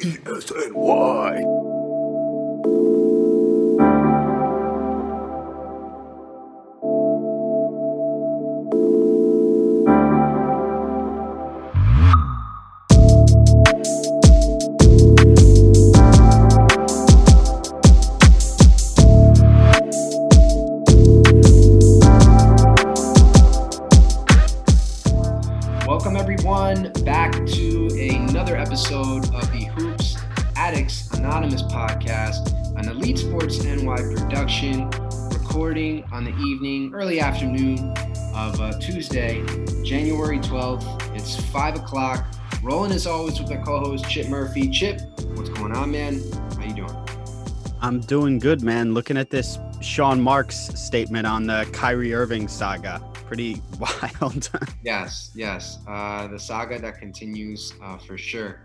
ESNY. Evening, early afternoon of uh, Tuesday, January 12th. It's five o'clock. Rolling as always with my co-host Chip Murphy. Chip, what's going on, man? How you doing? I'm doing good, man. Looking at this Sean Marks statement on the Kyrie Irving saga. Pretty wild. Yes, yes. Uh, the saga that continues uh, for sure.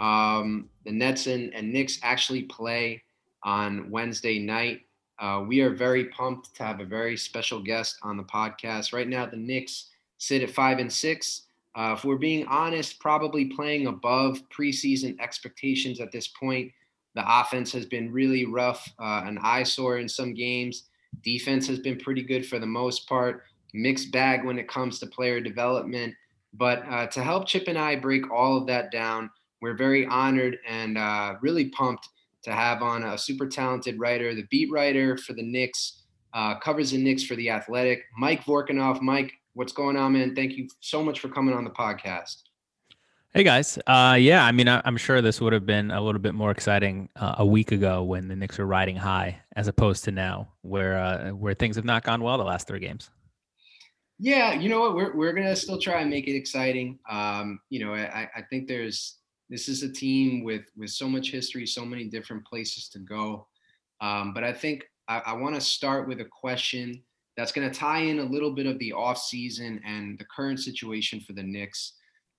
Um, the Nets and, and Knicks actually play on Wednesday night. Uh, we are very pumped to have a very special guest on the podcast. Right now, the Knicks sit at five and six. Uh, if we're being honest, probably playing above preseason expectations at this point. The offense has been really rough, uh, an eyesore in some games. Defense has been pretty good for the most part. Mixed bag when it comes to player development. But uh, to help Chip and I break all of that down, we're very honored and uh, really pumped to have on a super talented writer, the beat writer for the Knicks, uh, covers the Knicks for the Athletic, Mike Vorkunov. Mike, what's going on, man? Thank you so much for coming on the podcast. Hey guys, uh, yeah, I mean, I, am sure this would have been a little bit more exciting uh, a week ago when the Knicks were riding high, as opposed to now, where uh, where things have not gone well the last three games. Yeah, you know what? We're we're gonna still try and make it exciting. Um, you know, I, I think there's this is a team with with so much history, so many different places to go. Um, but I think I, I want to start with a question that's going to tie in a little bit of the off season and the current situation for the Knicks.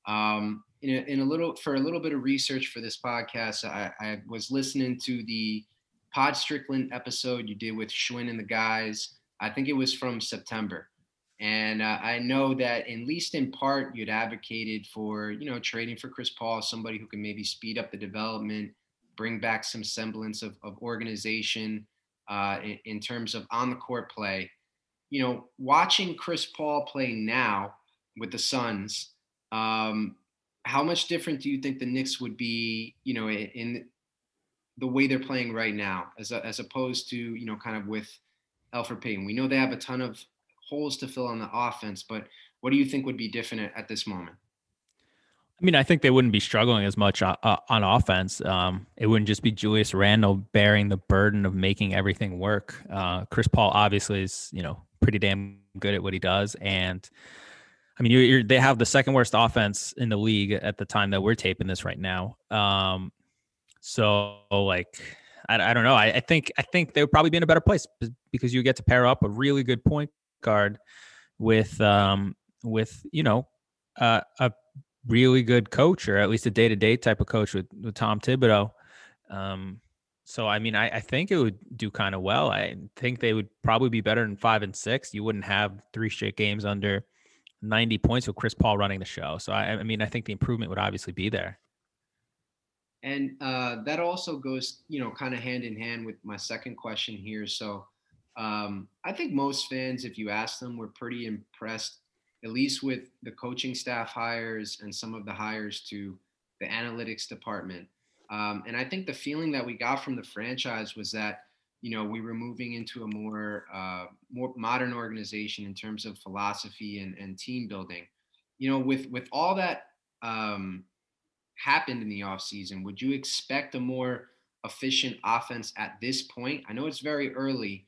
Um, in, a, in a little for a little bit of research for this podcast, I, I was listening to the Pod Strickland episode you did with Schwinn and the guys. I think it was from September. And uh, I know that, at least in part, you'd advocated for, you know, trading for Chris Paul, somebody who can maybe speed up the development, bring back some semblance of, of organization uh, in, in terms of on the court play. You know, watching Chris Paul play now with the Suns, um, how much different do you think the Knicks would be, you know, in, the way they're playing right now, as a, as opposed to, you know, kind of with Elfrid Payton? We know they have a ton of holes to fill on the offense, but what do you think would be different at, this moment? I mean, I think they wouldn't be struggling as much uh, uh, on offense. Um, it wouldn't just be Julius Randle bearing the burden of making everything work. Uh, Chris Paul obviously is, you know, pretty damn good at what he does, and I mean, you, they have the second worst offense in the league at the time that we're taping this right now. Um, so, like, I, I don't know. I, I think I think they would probably be in a better place because you get to pair up a really good point guard with um with you know uh, a really good coach or at least a day to day type of coach with, with Tom Thibodeau. Um, so I mean, I, I think it would do kind of well. I think they would probably be better than five and six. You wouldn't have three straight games under 90 points with Chris Paul running the show. So I, I mean, I think the improvement would obviously be there. And uh, that also goes, you know, kind of hand in hand with my second question here. So um, I think most fans, if you ask them, were pretty impressed, at least with the coaching staff hires and some of the hires to the analytics department. Um, and I think the feeling that we got from the franchise was that, you know, we were moving into a more uh, more modern organization in terms of philosophy and, and team building. You know, with with all that um, happened in the offseason, would you expect a more efficient offense at this point? I know it's very early,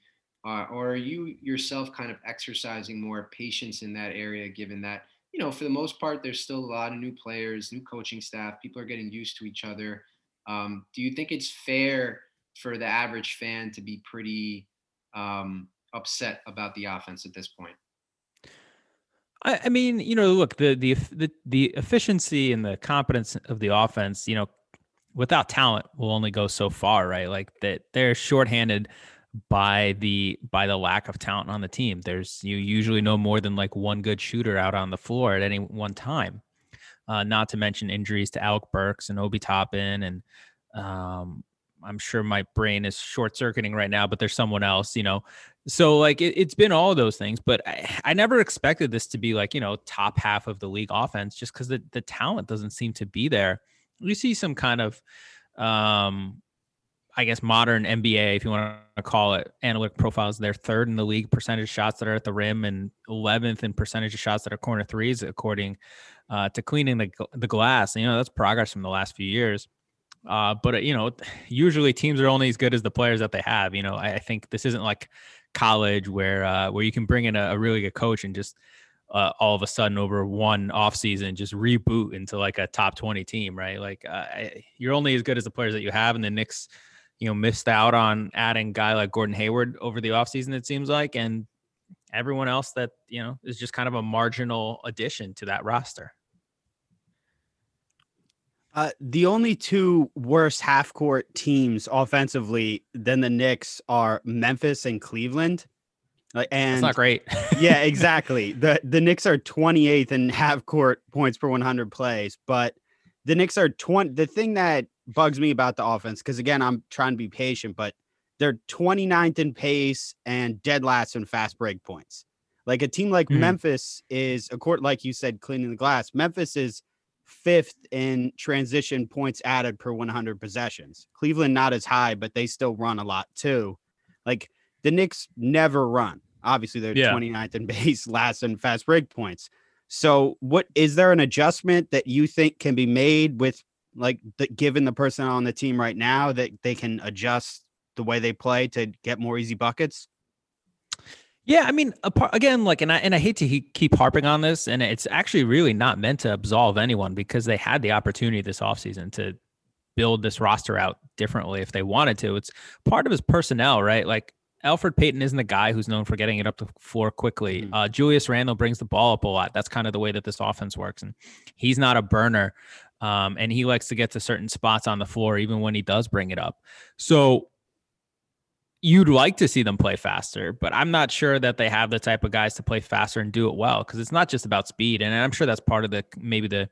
uh, or are you yourself kind of exercising more patience in that area, given that, you know, for the most part, there's still a lot of new players, new coaching staff, people are getting used to each other. Um, do you think it's fair for the average fan to be pretty um, upset about the offense at this point? I, I mean, you know, look the, the the the efficiency and the competence of the offense, you know, without talent will only go so far, right? Like that they're shorthanded by the by the lack of talent on the team. There's you usually no more than like one good shooter out on the floor at any one time. Uh, not to mention injuries to Alec Burks and Obi Toppin and um, I'm sure my brain is short circuiting right now, but there's someone else, you know. So like it, has been all those things, but I, I, never expected this to be like you know top half of the league offense just because the the talent doesn't seem to be there. You see some kind of, um, I guess modern NBA, if you want to call it, analytic profiles. They're third in the league percentage shots that are at the rim and 11th in percentage of shots that are corner threes, according uh, to cleaning the the glass. You know that's progress from the last few years. Uh, but you know, usually teams are only as good as the players that they have. You know, I, I think this isn't like college where uh, where you can bring in a, a really good coach and just uh, all of a sudden over one off season just reboot into like a top 20 team right like uh, you're only as good as the players that you have and the Knicks you know missed out on adding guy like Gordon Hayward over the off season. it seems like and everyone else that you know is just kind of a marginal addition to that roster uh, the only two worst half court teams offensively than the Knicks are Memphis and Cleveland. Like, and it's not great. yeah, exactly. The the Knicks are 28th in half court points per 100 plays, but the Knicks are 20. The thing that bugs me about the offense, because again, I'm trying to be patient, but they're 29th in pace and dead last in fast break points. Like a team like mm. Memphis is, a court like you said, cleaning the glass. Memphis is fifth in transition points added per 100 possessions. Cleveland not as high, but they still run a lot too. Like the Knicks never run. Obviously, they're yeah. 29th in base, last in fast break points. So, what is there an adjustment that you think can be made with like the, given the personnel on the team right now that they can adjust the way they play to get more easy buckets? Yeah, I mean, again, like, and I and I hate to keep harping on this, and it's actually really not meant to absolve anyone because they had the opportunity this offseason to build this roster out differently if they wanted to. It's part of his personnel, right? Like Elfrid Payton isn't the guy who's known for getting it up the floor quickly. Mm-hmm. Uh, Julius Randle brings the ball up a lot. That's kind of the way that this offense works, and he's not a burner. Um, and he likes to get to certain spots on the floor even when he does bring it up. So you'd like to see them play faster, but I'm not sure that they have the type of guys to play faster and do it well because it's not just about speed. And I'm sure that's part of the maybe the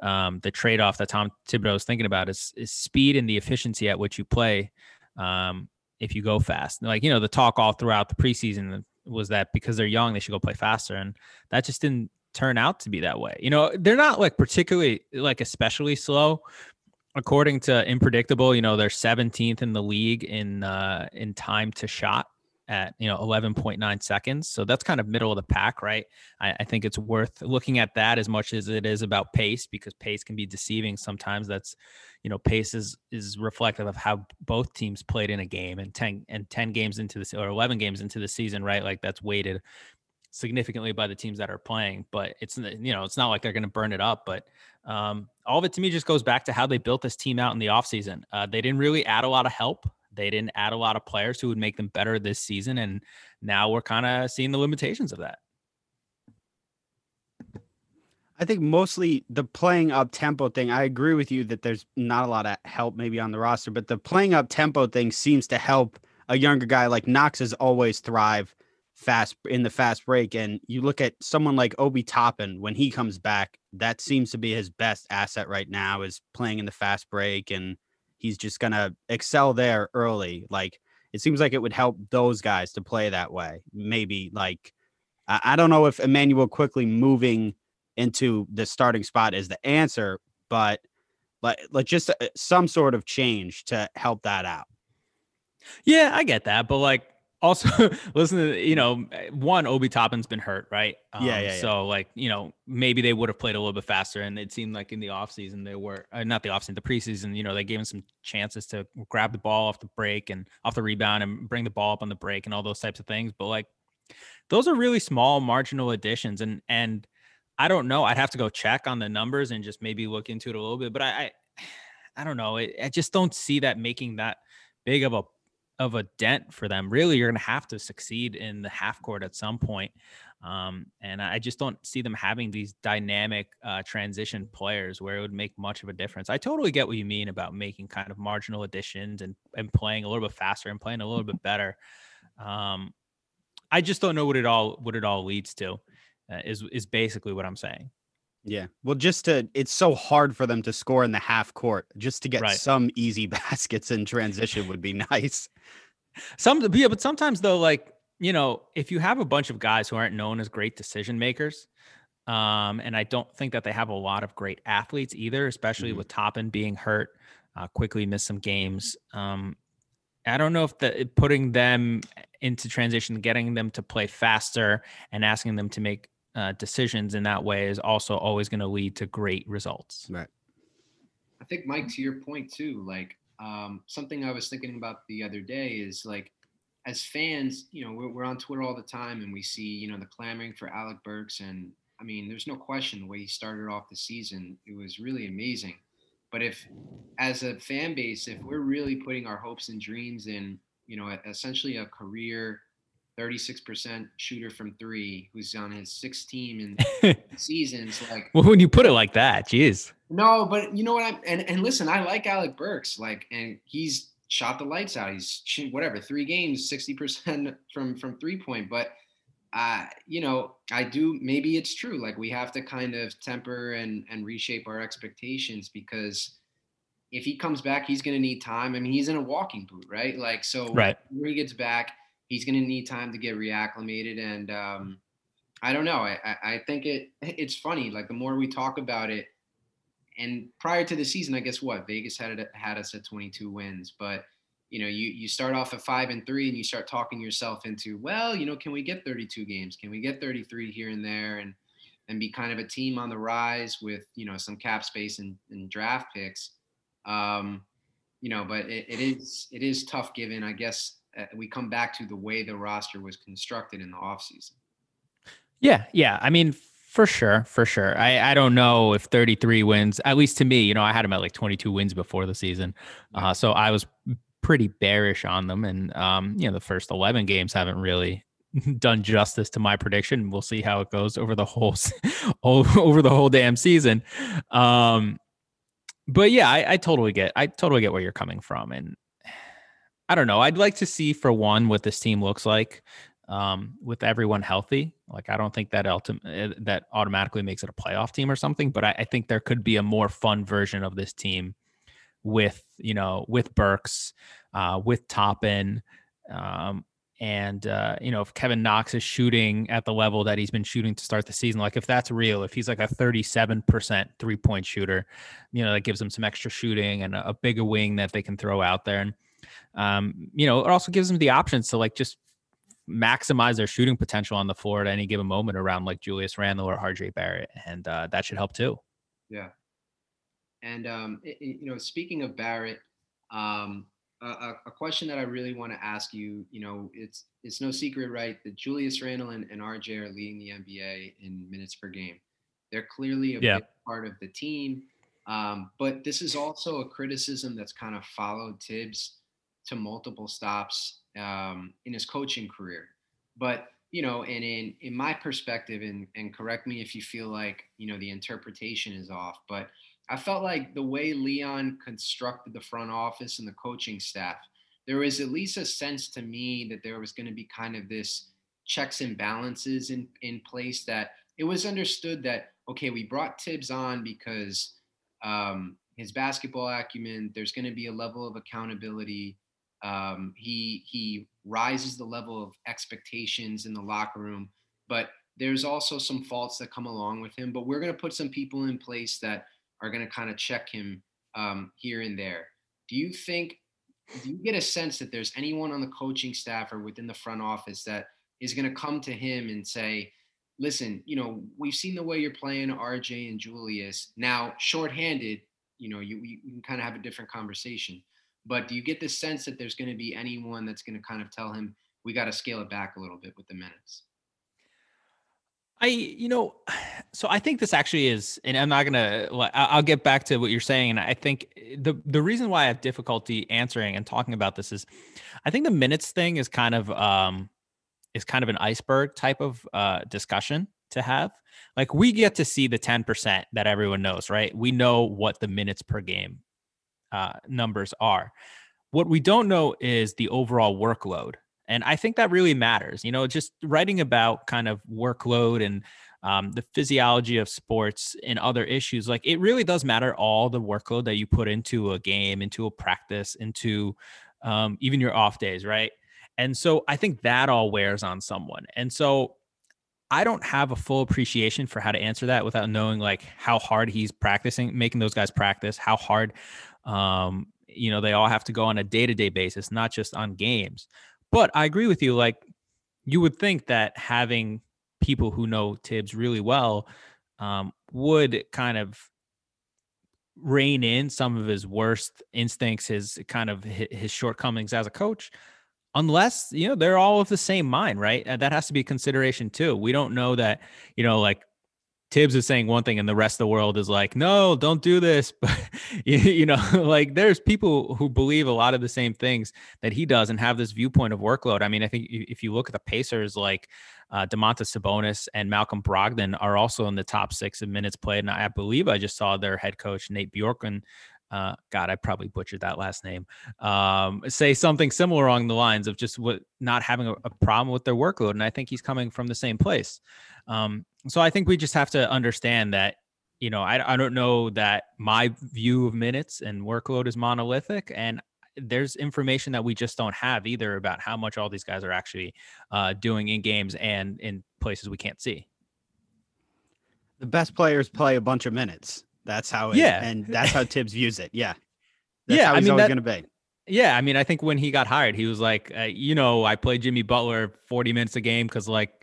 um, the trade off that Tom Thibodeau is thinking about is, is speed and the efficiency at which you play. Um, if you go fast, like you know, the talk all throughout the preseason was that because they're young, they should go play faster, and that just didn't turn out to be that way. You know, they're not like particularly like especially slow, according to Inpredictable, you know, they're 17th in the league in uh, in time to shot at you know 11.9 seconds. So that's kind of middle of the pack, right? I, I, think it's worth looking at that as much as it is about pace because pace can be deceiving sometimes. That's you know pace is is reflective of how both teams played in a game and 10 and 10 games into this or 11 games into the season, right? Like that's weighted significantly by the teams that are playing. But it's you know it's not like they're going to burn it up, but um, all of it to me just goes back to how they built this team out in the offseason. Uh, they didn't really add a lot of help. They didn't add a lot of players who would make them better this season. And now we're kind of seeing the limitations of that. I think mostly the playing up tempo thing. I agree with you that there's not a lot of help maybe on the roster, but the playing up tempo thing seems to help a younger guy like Knox has always thrive fast in the fast break. And you look at someone like Obi Toppin when he comes back, that seems to be his best asset right now is playing in the fast break, and he's just gonna excel there early. Like it seems like it would help those guys to play that way. Maybe like I, I don't know if Immanuel Quickley moving into the starting spot is the answer, but like like just uh, some sort of change to help that out. Yeah, I get that, but like also listen to you know one obi toppin's been hurt right um, yeah, yeah, yeah, so like you know maybe they would have played a little bit faster and it seemed like in the offseason they were uh, not the offseason the preseason you know they gave him some chances to grab the ball off the break and off the rebound and bring the ball up on the break and all those types of things but like those are really small marginal additions and and i don't know i'd have to go check on the numbers and just maybe look into it a little bit but i, I I don't know. I, I just don't see that making that big of a of a dent for them. Really, you're going to have to succeed in the half court at some point. Um, and I just don't see them having these dynamic uh, transition players where it would make much of a difference. I totally get what you mean about making kind of marginal additions and, and playing a little bit faster and playing a little bit better. Um, I just don't know what it all what it all leads to. Uh, is is basically what I'm saying. Yeah. Well, just to, it's so hard for them to score in the half court. Just to get Right. some easy baskets in transition would be nice. Some, yeah, but sometimes though, like you know, if you have a bunch of guys who aren't known as great decision makers, um, and I don't think that they have a lot of great athletes either, especially Mhm. with Toppin being hurt, uh, Quickley missed some games. Um, I don't know if the putting them into transition, getting them to play faster, and asking them to make uh, decisions in that way is also always going to lead to great results. Right. I think Mike, to your point too, like um, something I was thinking about the other day is like, as fans, you know, we're, we're on Twitter all the time and we see, you know, the clamoring for Alec Burks, and I mean, there's no question the way he started off the season, it was really amazing. But if, as a fan base, if we're really putting our hopes and dreams in, you know, essentially a career 36% shooter from three, who's on his sixth team in seasons, like Well, when you put it like that, geez. no, but you know what? I'm and, and listen, I like Alec Burks, like, and he's shot the lights out. He's whatever three games, sixty percent from from three point. But uh, you know, I do. Maybe it's true. Like we have to kind of temper and and reshape our expectations because if he comes back, he's going to need time. I mean, he's in a walking boot, right? Like so, Right. when he gets back, he's going to need time to get reacclimated and. um I don't know. I, I think it it's funny. Like the more we talk about it, and prior to the season, I guess what Vegas had it had us at 22 wins, but you know, you you start off at five and three, and you start talking yourself into, well, you know, can we get 32 games? Can we get 33 here and there, and and be kind of a team on the rise with you know some cap space and, and draft picks. Um, you know, but it, it is it is tough given. I guess uh, we come back to the way the roster was constructed in the offseason. Yeah, yeah. I mean, for sure, for sure. I I don't know if 33 wins, at least to me, you know, I had them at like 22 wins before the season. Uh, so I was pretty bearish on them and um, you know, the first 11 games haven't really done justice to my prediction. We'll see how it goes over the whole over the whole damn season. Um but yeah, I, I totally get I totally get where you're coming from and I don't know. I'd like to see for one what this team looks like um, with everyone healthy. Like I don't think that ultim- uh, that automatically makes it a playoff team or something, but I, I think there could be a more fun version of this team with you know with Burks, uh, with Toppin, um, and uh, you know if Kevin Knox is shooting at the level that he's been shooting to start the season, like if that's real, if he's like a thirty-seven percent three-point shooter, you know that gives them some extra shooting and a, a bigger wing that they can throw out there and um, you know, it also gives them the options to like just maximize their shooting potential on the floor at any given moment around like Julius Randle or RJ Barrett. And uh, that should help too. Yeah. And um, i- i- you know, speaking of Barrett, um, a, a a question that I really want to ask you, you know, it's it's no secret, right, that Julius Randle and, and RJ are leading the NBA in minutes per game. They're clearly a Yeah. big part of the team. Um, but this is also a criticism that's kind of followed Thibs to multiple stops um, in his coaching career. But you know, and in in my perspective, and and correct me if you feel like you know the interpretation is off, but I felt like the way Leon constructed the front office and the coaching staff, there was at least a sense to me that there was going to be kind of this checks and balances in in place that it was understood that okay, we brought Thibs on because um, his basketball acumen. There's going to be a level of accountability. Um, he he rises the level of expectations in the locker room, but there's also some faults that come along with him. But we're going to put some people in place that are going to kind of check him um, here and there. Do you think? Do you get a sense that there's anyone on the coaching staff or within the front office that is going to come to him and say, "Listen, you know, we've seen the way you're playing RJ and Julius. Now, shorthanded, you know, you, you can kind of have a different conversation. But do you get the sense that there's going to be anyone that's going to kind of tell him we got to scale it back a little bit with the minutes? I, you know, so I think this actually is, and I'm not gonna. I'll get back to what you're saying, and I think the the reason why I have difficulty answering and talking about this is, I think the minutes thing is kind of um is kind of an iceberg type of uh discussion to have. Like we get to see the 10% that everyone knows, right? We know what the minutes per game uh, numbers are. What we don't know is the overall workload and I think that really matters. You know, just writing about kind of workload and um, the physiology of sports and other issues, like it really does matter all the workload that you put into a game, into a practice, into um, even your off days, right? And so I think that all wears on someone. And so I don't have a full appreciation for how to answer that without knowing like how hard he's practicing, making those guys practice, how hard um, you know, they all have to go on a day-to-day basis, not just on games. But I agree with you. Like you would think that having people who know Thibs really well um, would kind of rein in some of his worst instincts, his kind of his shortcomings as a coach, unless you know they're all of the same mind, right? That has to be consideration too. We don't know that you know like Thibs is saying one thing and the rest of the world is like, no, don't do this. But you know, like there's people who believe a lot of the same things that he does and have this viewpoint of workload. I mean, I think if you look at the Pacers, like uh, Domantas Sabonis and Malcolm Brogdon are also in the top six of minutes played. And I believe I just saw their head coach Nate Bjorkgren. Uh, God, I probably butchered that last name. Um, say something similar along the lines of just what not having a, a problem with their workload, and I think he's coming from the same place. Um, so I think we just have to understand that, you know, I, I don't know that my view of minutes and workload is monolithic. And there's information that we just don't have either about how much all these guys are actually uh, doing in games and in places we can't see. The best players play a bunch of minutes. That's how, it, yeah, and that's how Thibs views it. Yeah, that's yeah. I mean, going to be. Yeah, I mean, I think when he got hired, he was like, uh, you know, I played Jimmy Butler 40 minutes a game because like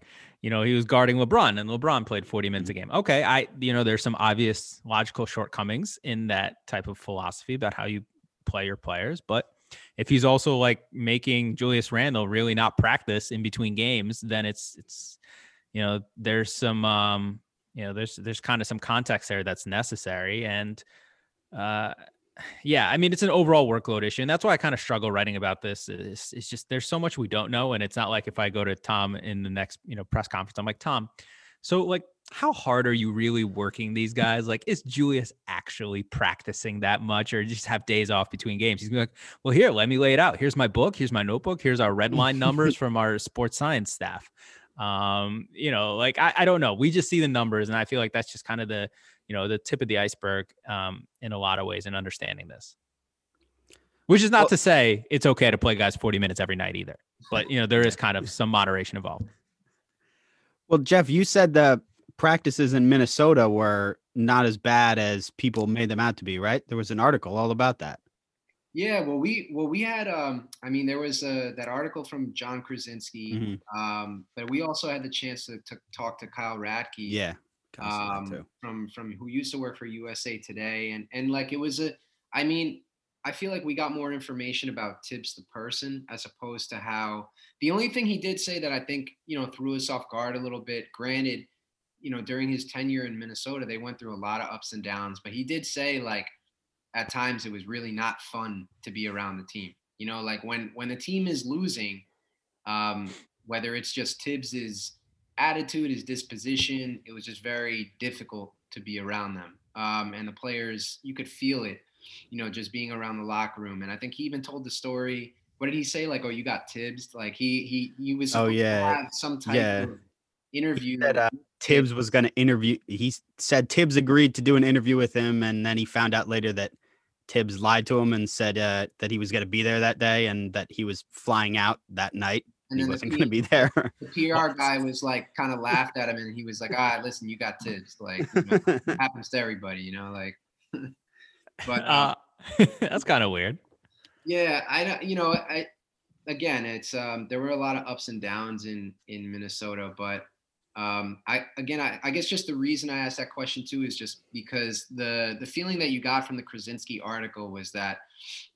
you know, he was guarding LeBron and LeBron played 40 minutes a mm-hmm. game. Okay. I, you know, there's some obvious logical shortcomings in that type of philosophy about how you play your players. But if he's also like making Julius Randle really not practice in between games, then it's, it's, you know, there's some, um, you know, there's, there's kind of some context there that's necessary. And, uh, yeah, I mean, it's an overall workload issue. And that's why I kind of struggle writing about this. It's, it's just there's so much we don't know. And it's not like if I go to Tom in the next, you know, press conference, I'm like, Tom, so like how hard are you really working these guys? Like, is Julius actually practicing that much or just have days off between games? He's like, well, here, let me lay it out. Here's my book. Here's my notebook. Here's our red line numbers from our sports science staff. Um, you know, like I, I don't know. We just see the numbers, and I feel like that's just kind of the you know the tip of the iceberg um, in a lot of ways in understanding this. Which is not well, to say it's okay to play guys 40 minutes every night either, but you know there is kind of some moderation involved. Well, Jeff, you said the practices in Minnesota were not as bad as people made them out to be, right? There was an article all about that. Yeah, well, we well we had um, I mean there was uh, that article from Jon Krawczynski, mm-hmm. um, but we also had the chance to, to talk to Kyle Radke. Yeah, um, from from who used to work for USA Today, and and like it was a, I mean, I feel like we got more information about Thibs the person as opposed to how the only thing he did say that I think you know threw us off guard a little bit. Granted, you know during his tenure in Minnesota, they went through a lot of ups and downs, but he did say like at times it was really not fun to be around the team. You know, like when when the team is losing, um, whether it's just Thibs's attitude, his disposition, it was just very difficult to be around them. Um, and the players, you could feel it, you know, just being around the locker room. And I think he even told the story. What did he say? Like, oh, you got Thibs. Like he he he was. Oh yeah. some type yeah. of interview. That uh, Thibs was going to interview. He said Thibs agreed to do an interview with him, and then he found out later that Thibs lied to him and said uh, that he was going to be there that day and that he was flying out that night and he wasn't the going to be there. The PR guy was like, kind of laughed at him, and he was like, "Ah, listen, you got Thibs. Like, you know, happens to everybody, you know." Like, but uh, uh, that's kind of weird. Yeah, I you know, I again, it's um, there were a lot of ups and downs in in Minnesota, but um, I again, I, I guess just the reason I asked that question too is just because the the feeling that you got from the Krawczynski article was that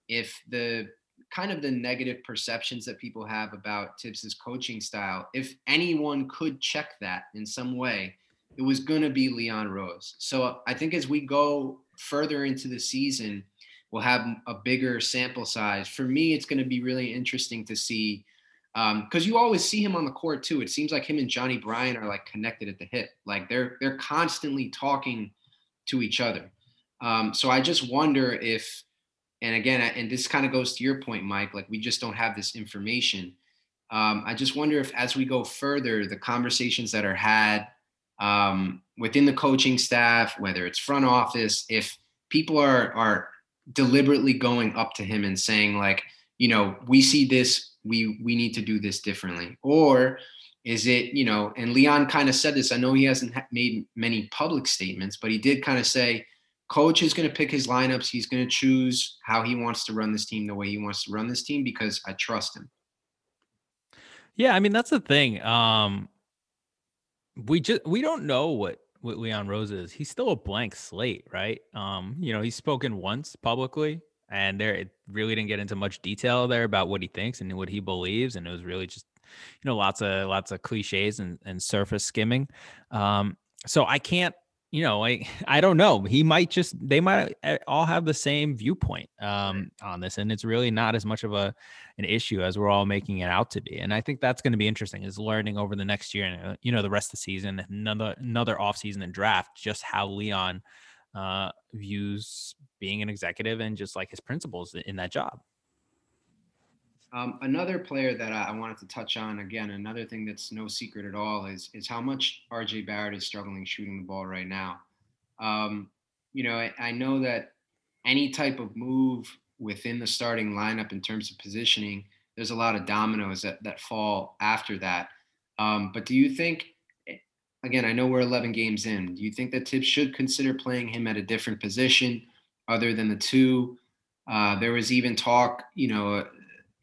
if the kind of the negative perceptions that people have about Thibs's coaching style, if anyone could check that in some way, it was going to be Leon Rose. So I think as we go further into the season, we'll have a bigger sample size. For me, it's going to be really interesting to see because um, you always see him on the court too. It seems like him and Johnnie Bryant are like connected at the hip, like they're they're constantly talking to each other. Um, so I just wonder if, and again, and this kind of goes to your point, Mike. Like we just don't have this information. Um, I just wonder if, as we go further, the conversations that are had um, within the coaching staff, whether it's front office, if people are are deliberately going up to him and saying like, you know, we see this, we we need to do this differently, or is it you know? And Leon kind of said this. I know he hasn't made many public statements, but he did kind of say, coach is going to pick his lineups. He's going to choose how he wants to run this team the way he wants to run this team because I trust him. Yeah, I mean that's the thing. Um, we just we don't know what what Leon Rose is. He's still a blank slate, right? Um, you know, he's spoken once publicly, and there it really didn't get into much detail there about what he thinks and what he believes, and it was really just you know lots of lots of cliches and, and surface skimming. Um, so I can't you know, I I don't know. He might just they might eh, all have the same viewpoint um, on this, and it's really not as much of a an issue as we're all making it out to be. And I think that's going to be interesting is learning over the next year and uh, you know the rest of the season, another another off season and draft, just how Leon uh, views being an executive and just like his principles in that job. Um, another player that I, wanted to touch on again, another thing that's no secret at all is is how much RJ Barrett is struggling shooting the ball right now. Um, you know, I, I know that any type of move within the starting lineup in terms of positioning, there's a lot of dominoes that that fall after that. Um, but do you think? Again, I know we're 11 games in. Do you think that Thibs should consider playing him at a different position other than the two? Uh, there was even talk, you know,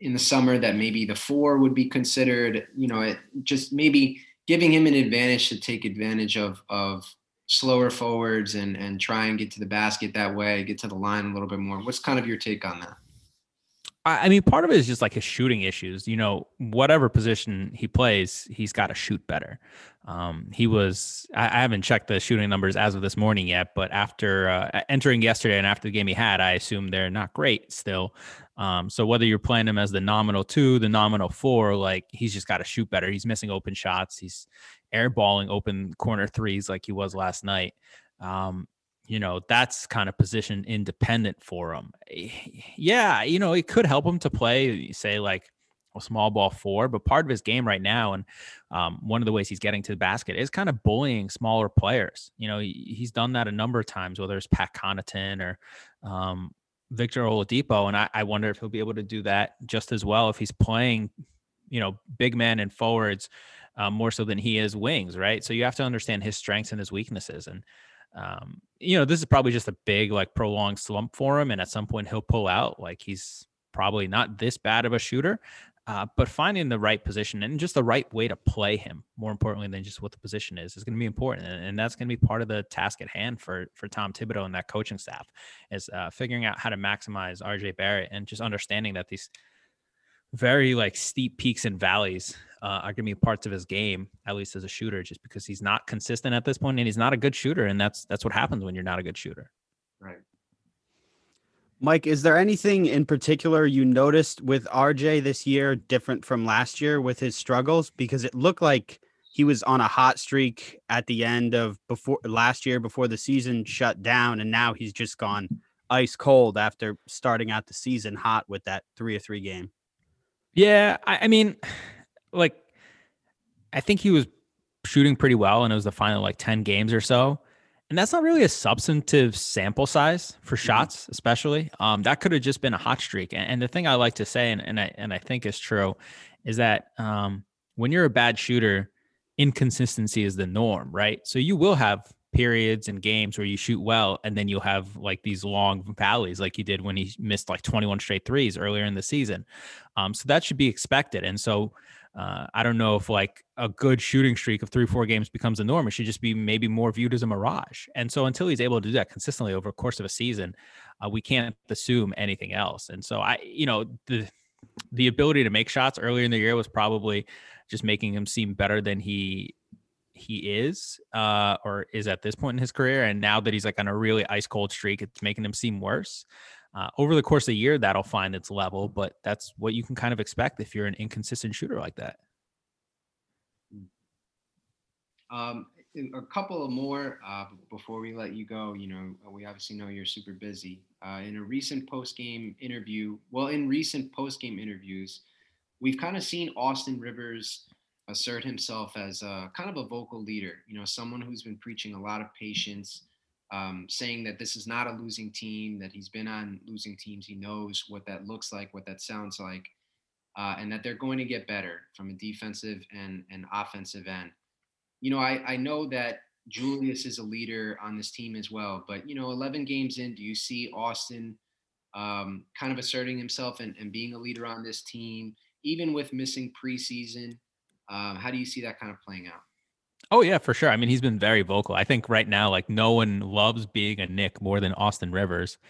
in the summer that maybe the four would be considered. You know, it just maybe giving him an advantage to take advantage of of slower forwards and and try and get to the basket that way, get to the line a little bit more. What's kind of your take on that? I mean, part of it is just like his shooting issues. You know, whatever position he plays, he's got to shoot better. Um, he was, I, I, haven't checked the shooting numbers as of this morning yet, but after uh, entering yesterday and after the game he had, I assume they're not great still. Um, so whether you're playing him as the nominal two, the nominal four, like he's just got to shoot better. He's missing open shots. He's airballing open corner threes like he was last night. Um, you know, that's kind of position independent for him. Eh, yeah, you know, it could help him to play, say, like a small ball four, but part of his game right now, and um, one of the ways he's getting to the basket is kind of bullying smaller players. You know, he, he's done that a number of times, whether it's Pat Connaughton or um, Victor Oladipo, and I, I wonder if he'll be able to do that just as well if he's playing, you know, big men and forwards um, more so than he is wings, right? So you have to understand his strengths and his weaknesses, and um, you know, this is probably just a big, like, prolonged slump for him. And at some point, he'll pull out. Like, he's probably not this bad of a shooter, uh, but finding the right position and just the right way to play him, more importantly than just what the position is, is going to be important, and, and that's going to be part of the task at hand for for Tom Thibodeau and that coaching staff, is uh, figuring out how to maximize RJ Barrett and just understanding that these very like steep peaks and valleys uh, are going to be parts of his game, at least as a shooter, just because he's not consistent at this point and he's not a good shooter, and that's that's what happens when you're not a good shooter. Right. Mike, is there anything in particular you noticed with RJ this year different from last year with his struggles? Because it looked like he was on a hot streak at the end of before last year before the season shut down, and now he's just gone ice cold after starting out the season hot with that three or three game. Yeah, I, I mean, like, I think he was shooting pretty well, and it was the final like ten games or so and that's not really a substantive sample size for mm-hmm. shots, especially. Um, that could have just been a hot streak. And, and, the thing I like to say, and, and I and I think is true, is that um, when you're a bad shooter, inconsistency is the norm, right? So you will have periods and games where you shoot well, and then you'll have like these long valleys, like you did when he missed like 21 straight threes earlier in the season. Um, so that should be expected. And so uh, I don't know if like a good shooting streak of three, four games becomes the norm. It should just be maybe more viewed as a mirage. And so until he's able to do that consistently over the course of a season, uh, we can't assume anything else. And so I, you know, the the ability to make shots earlier in the year was probably just making him seem better than he he is uh or is at this point in his career and now that he's like on a really ice cold streak it's making him seem worse uh, over the course of the year, that'll find its level, but that's what you can kind of expect if you're an inconsistent shooter like that. Um, a couple of more uh, before we let you go. You know, we obviously know you're super busy. Uh, in a recent post game interview, well, in recent post game interviews, we've kind of seen Austin Rivers assert himself as a, kind of a vocal leader. You know, someone who's been preaching a lot of patience um, saying that this is not a losing team, that he's been on losing teams. He knows what that looks like, what that sounds like, uh, and that they're going to get better from a defensive and, and offensive end. You know, I, I know that Julius is a leader on this team as well, but, you know, 11 games in, do you see Austin um, kind of asserting himself and, and being a leader on this team, even with missing preseason? Um, how do you see that kind of playing out? Oh yeah, for sure. I mean, he's been very vocal. I think right now, like no one loves being a Knick more than Austin Rivers.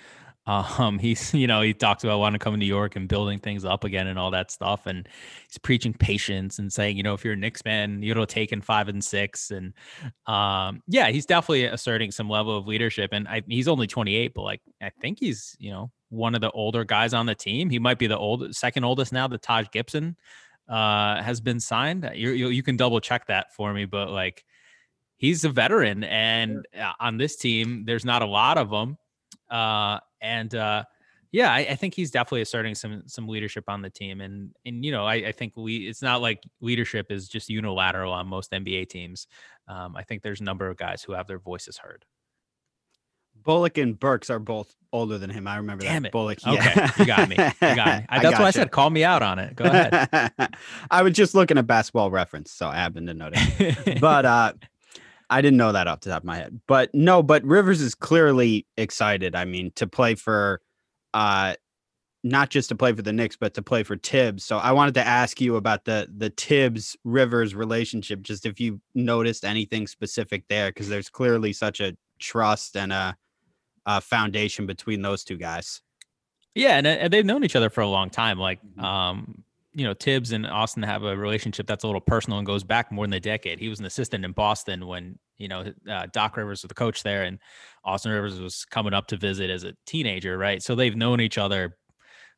Um, he's you know he talks about wanting to come to New York and building things up again and all that stuff, and he's preaching patience and saying, you know, if you're a Knicks fan, you'll take in five and six, and um, yeah, he's definitely asserting some level of leadership. And I, he's only 28, but like I think he's you know one of the older guys on the team. He might be the old second oldest now, the Taj Gibson uh, has been signed. You, you, you can double check that for me, but like he's a veteran, and sure. on this team, there's not a lot of them. Uh, and uh, yeah, I, I, think he's definitely asserting some some leadership on the team, and and you know, I, I think we it's not like leadership is just unilateral on most NBA teams. Um, I think there's a number of guys who have their voices heard. Bullock and Burks are both older than him. I remember Damn that. It. Bullock. Okay, you got me. You got me. That's I why I said call me out on it. Go ahead. I was just looking at basketball reference, so I happened to notice. but uh, I didn't know that off the top of my head. But no, but Rivers is clearly excited. I mean, to play for uh not just to play for the Knicks, but to play for Thibs. So I wanted to ask you about the the Thibs Rivers relationship, just if you noticed anything specific there, because there's clearly such a trust and a uh, foundation between those two guys. Yeah, and, and, they've known each other for a long time. Like, mm-hmm. um, you know, Thibs and Austin have a relationship that's a little personal and goes back more than a decade. He was an assistant in Boston when you know uh, Doc Rivers was the coach there, and Austin Rivers was coming up to visit as a teenager, right? So they've known each other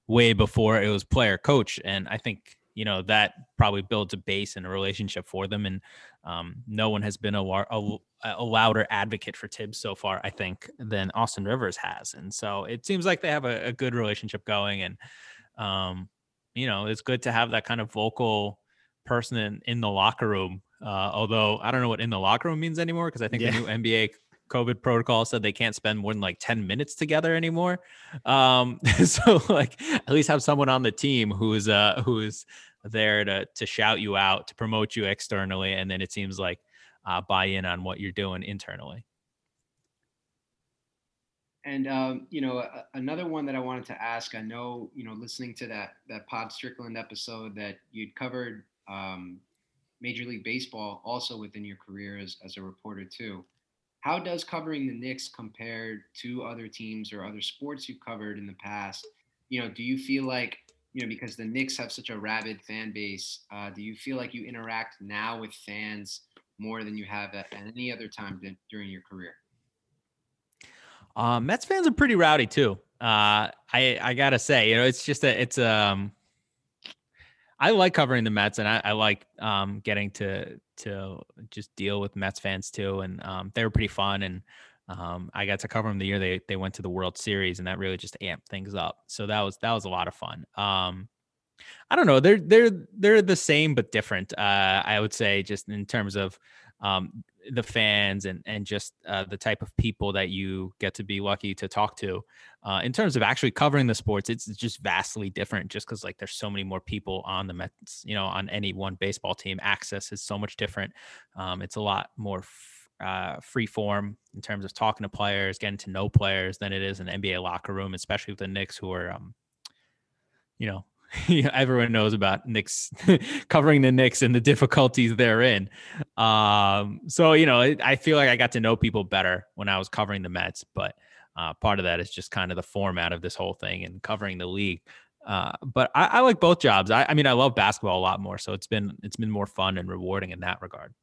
way before it was player coach, and I think you know that probably builds a base and a relationship for them. And um, no one has been a, a, a louder advocate for Thibs so far, I think, than Austin Rivers has. And so it seems like they have a, a good relationship going. And, um, you know, it's good to have that kind of vocal person in, in the locker room. Uh, although I don't know what in the locker room means anymore because I think yeah. the new NBA COVID protocol said they can't spend more than like 10 minutes together anymore. Um, so like at least have someone on the team who's uh who is there to to shout you out, to promote you externally, and then it seems like uh, buy in on what you're doing internally. And um, you know, another one that I wanted to ask. I know, you know, listening to that that Pod Strickland episode that you'd covered um, Major League Baseball also within your career as as a reporter too. How does covering the Knicks compare to other teams or other sports you've covered in the past? You know, do you feel like you know because the Knicks have such a rabid fan base? Uh, do you feel like you interact now with fans more than you have at, at any other time during your career? Um, Mets fans are pretty rowdy too. Uh, I I gotta say, you know, it's just a it's um. I like covering the Mets, and I, I like um, getting to to just deal with Mets fans too, and um, they were pretty fun. And um, I got to cover them the year they they went to the World Series, and that really just amped things up. So that was that was a lot of fun. Um, I don't know. They're they're they're the same but different. Uh, I would say just in terms of um, the fans and and just uh, the type of people that you get to be lucky to talk to. Uh, in terms of actually covering the sports, it's just vastly different. Just because like there's so many more people on the Mets, you know, on any one baseball team, access is so much different. Um, it's a lot more. F- uh, free form in terms of talking to players, getting to know players than it is an NBA locker room, especially with the Knicks who are, um, you know, everyone knows about Knicks covering the Knicks and the difficulties they're in. Um, so you know, I feel like I got to know people better when I was covering the Mets, but uh, part of that is just kind of the format of this whole thing and covering the league. Uh, but I, I, like both jobs. I, I mean, I love basketball a lot more, so it's been it's been more fun and rewarding in that regard.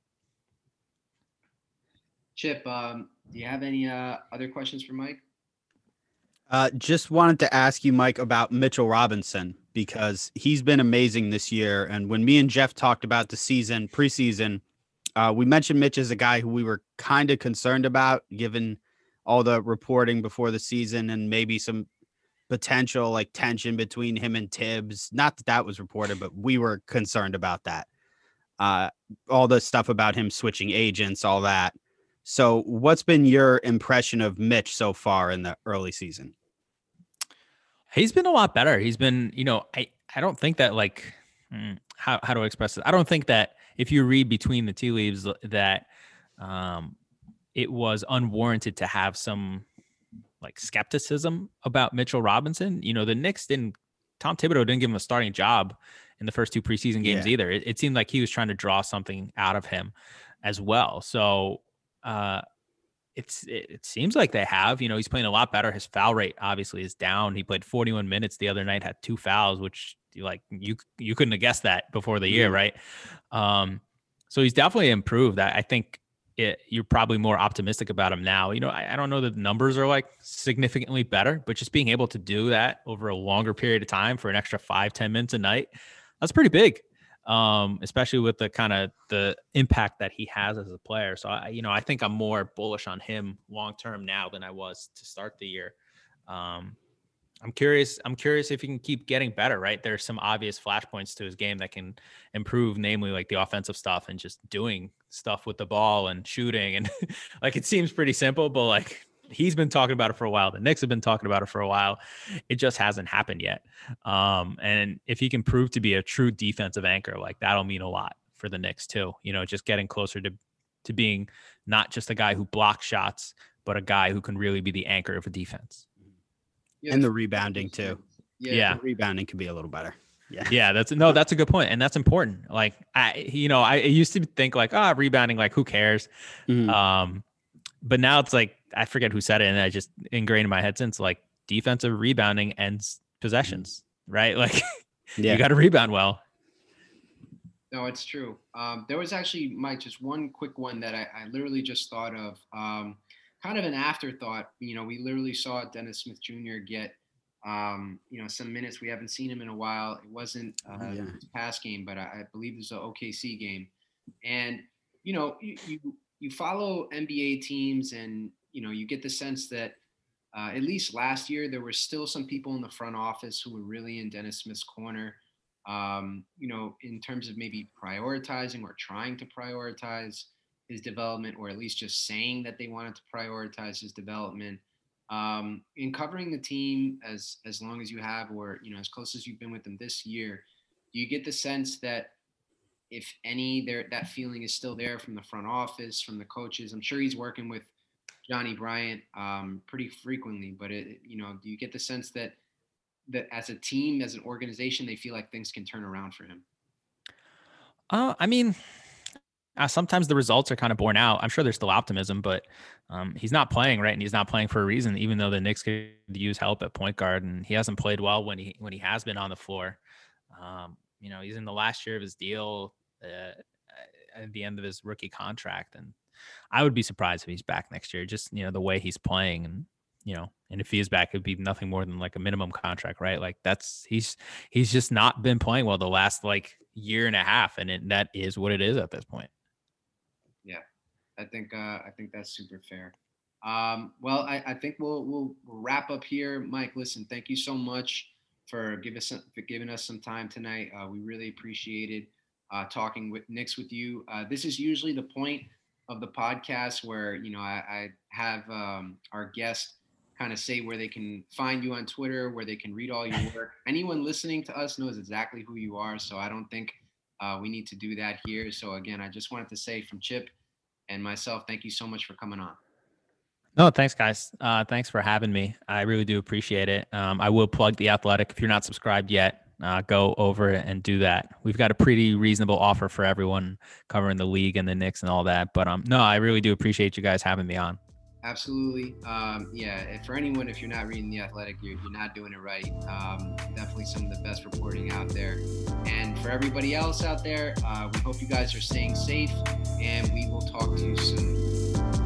Chip, um, do you have any uh, other questions for Mike? Uh, just wanted to ask you, Mike, about Mitchell Robinson because he's been amazing this year. And when me and Jeff talked about the season, preseason, uh, we mentioned Mitch as a guy who we were kind of concerned about, given all the reporting before the season and maybe some potential like tension between him and Thibs. Not that that was reported, but we were concerned about that. Uh, all the stuff about him switching agents, all that. So, what's been your impression of Mitch so far in the early season? He's been a lot better. He's been, you know, I I don't think that like hmm, how how do I express it? I don't think that if you read between the tea leaves that um it was unwarranted to have some like skepticism about Mitchell Robinson. You know, the Knicks didn't Tom Thibodeau didn't give him a starting job in the first two preseason games yeah. either. It, it, seemed like he was trying to draw something out of him as well. So uh, it's it, it, seems like they have. You know, he's playing a lot better. His foul rate obviously is down. He played 41 minutes the other night, had two fouls, which like you you couldn't have guessed that before the year, right? Um, so he's definitely improved. I, I think it, you're probably more optimistic about him now. You know, I, I don't know that the numbers are like significantly better, but just being able to do that over a longer period of time for an extra five ten minutes a night, that's pretty big um, especially with the kind of the impact that he has as a player. So I, you know, I think I'm more bullish on him long term now than I was to start the year. Um, I'm curious. I'm curious if he can keep getting better. Right, there's some obvious flashpoints to his game that can improve, namely like the offensive stuff and just doing stuff with the ball and shooting. And like it seems pretty simple, but like he's been talking about it for a while. The Knicks have been talking about it for a while. It just hasn't happened yet. Um, and if he can prove to be a true defensive anchor, like that'll mean a lot for the Knicks too. You know, just getting closer to to being not just a guy who blocks shots, but a guy who can really be the anchor of a defense. Yeah, and the rebounding too. Yeah, yeah. rebounding can be a little better. Yeah. Yeah. That's no, that's a good. And that's important. Like I, you know, I used to think like, ah, oh, rebounding, like who cares? Mm-hmm. Um, but now it's like I forget who said it, and I just ingrained in my head since like defensive rebounding ends possessions, right? Like yeah. you got to rebound well. No, it's true. Um, there was actually Mike, just one quick one that I, I literally just thought of. Um, kind of an afterthought. You know, we literally saw Dennis Smith Jr. get um, you know, some minutes. We haven't seen him in a while. It wasn't uh, oh, yeah. his past game, but I, I believe it was an OKC game. And you know, you, you you follow NBA teams and you know you get the sense that uh, at least last year there were still some people in the front office who were really in Dennis Smith's corner. Um, you know, in terms of maybe prioritizing or trying to prioritize his development, or at least just saying that they wanted to prioritize his development. Um, in covering the team as as long as you have, or you know, as close as you've been with them this year, do you get the sense that if any there that feeling is still there from the front office from the coaches i'm sure he's working with Johnnie Bryant um, pretty frequently but it, you know do you get the sense that that as a team as an organization they feel like things can turn around for him uh, i mean uh, sometimes the results are kind of borne out. I'm sure there's still optimism, but um, he's not playing right, and he's not playing for a reason. Even though the Knicks could use help at point guard, and he hasn't played well when he when he has been on the floor. Um, you know, he's in the last year of his deal uh, at the end of his rookie contract, and I would be surprised if he's back next year. Just you know the way he's playing, and you know, and if he is back, it'd be nothing more than like a minimum contract, right? Like that's he's he's just not been playing well the last like year and a half, and it, that is what it is at this point. Yeah, I think uh, I think that's super fair. Um, well, I, I think we'll, we'll wrap up here, Mike. Listen, thank you so much for giving us some, for giving us some time tonight. Uh, we really appreciate it uh, talking with Knicks with you. Uh, this is usually the point of the podcast where you know I, I have um, our guest kind of say where they can find you on Twitter, where they can read all your work. Anyone listening to us knows exactly who you are, so I don't think uh, we need to do that here. So again, I just wanted to say from Chip and myself, thank you so much for coming on. No, thanks, guys. Uh, thanks for having me. I really do appreciate it. Um, I will plug the Athletic. If you're not subscribed yet, uh, go over and do that. We've got a pretty reasonable offer for everyone covering the league and the Knicks and all that. But um, no, I really do appreciate you guys having me on. Absolutely. Um, yeah. For anyone, if you're not reading The Athletic, you're, you're not doing it right. Um, definitely some of the best reporting out there. And for everybody else out there, uh, we hope you guys are staying safe and we will talk to you soon.